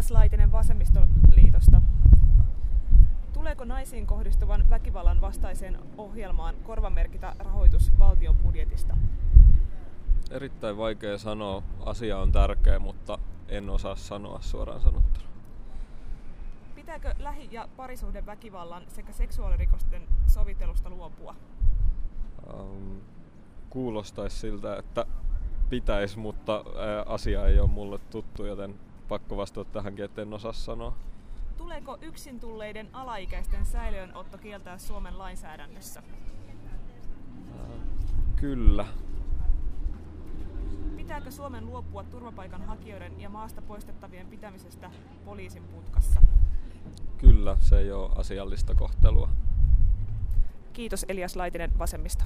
Elias Laitinen Vasemmistoliitosta. Tuleeko naisiin kohdistuvan väkivallan vastaiseen ohjelmaan korvamerkitä rahoitus valtion budjetista? Erittäin vaikea sanoa. Asia on tärkeä, mutta en osaa sanoa suoraan sanottuna. Pitääkö lähi- ja parisuhdeväkivallan sekä seksuaalirikosten sovittelusta luopua? Um, kuulostaisi siltä, että pitäisi, mutta ää, asia ei ole mulle tuttu, joten pakko vastata tähänkin, että en osaa sanoa. Tuleeko yksin tulleiden alaikäisten säilöönotto kieltää Suomen lainsäädännössä? Kyllä. Pitääkö Suomen luopua turvapaikanhakijoiden ja maasta poistettavien pitämisestä poliisin putkassa? Kyllä, se ei ole asiallista kohtelua. Kiitos Elias Laitinen Vasemmista.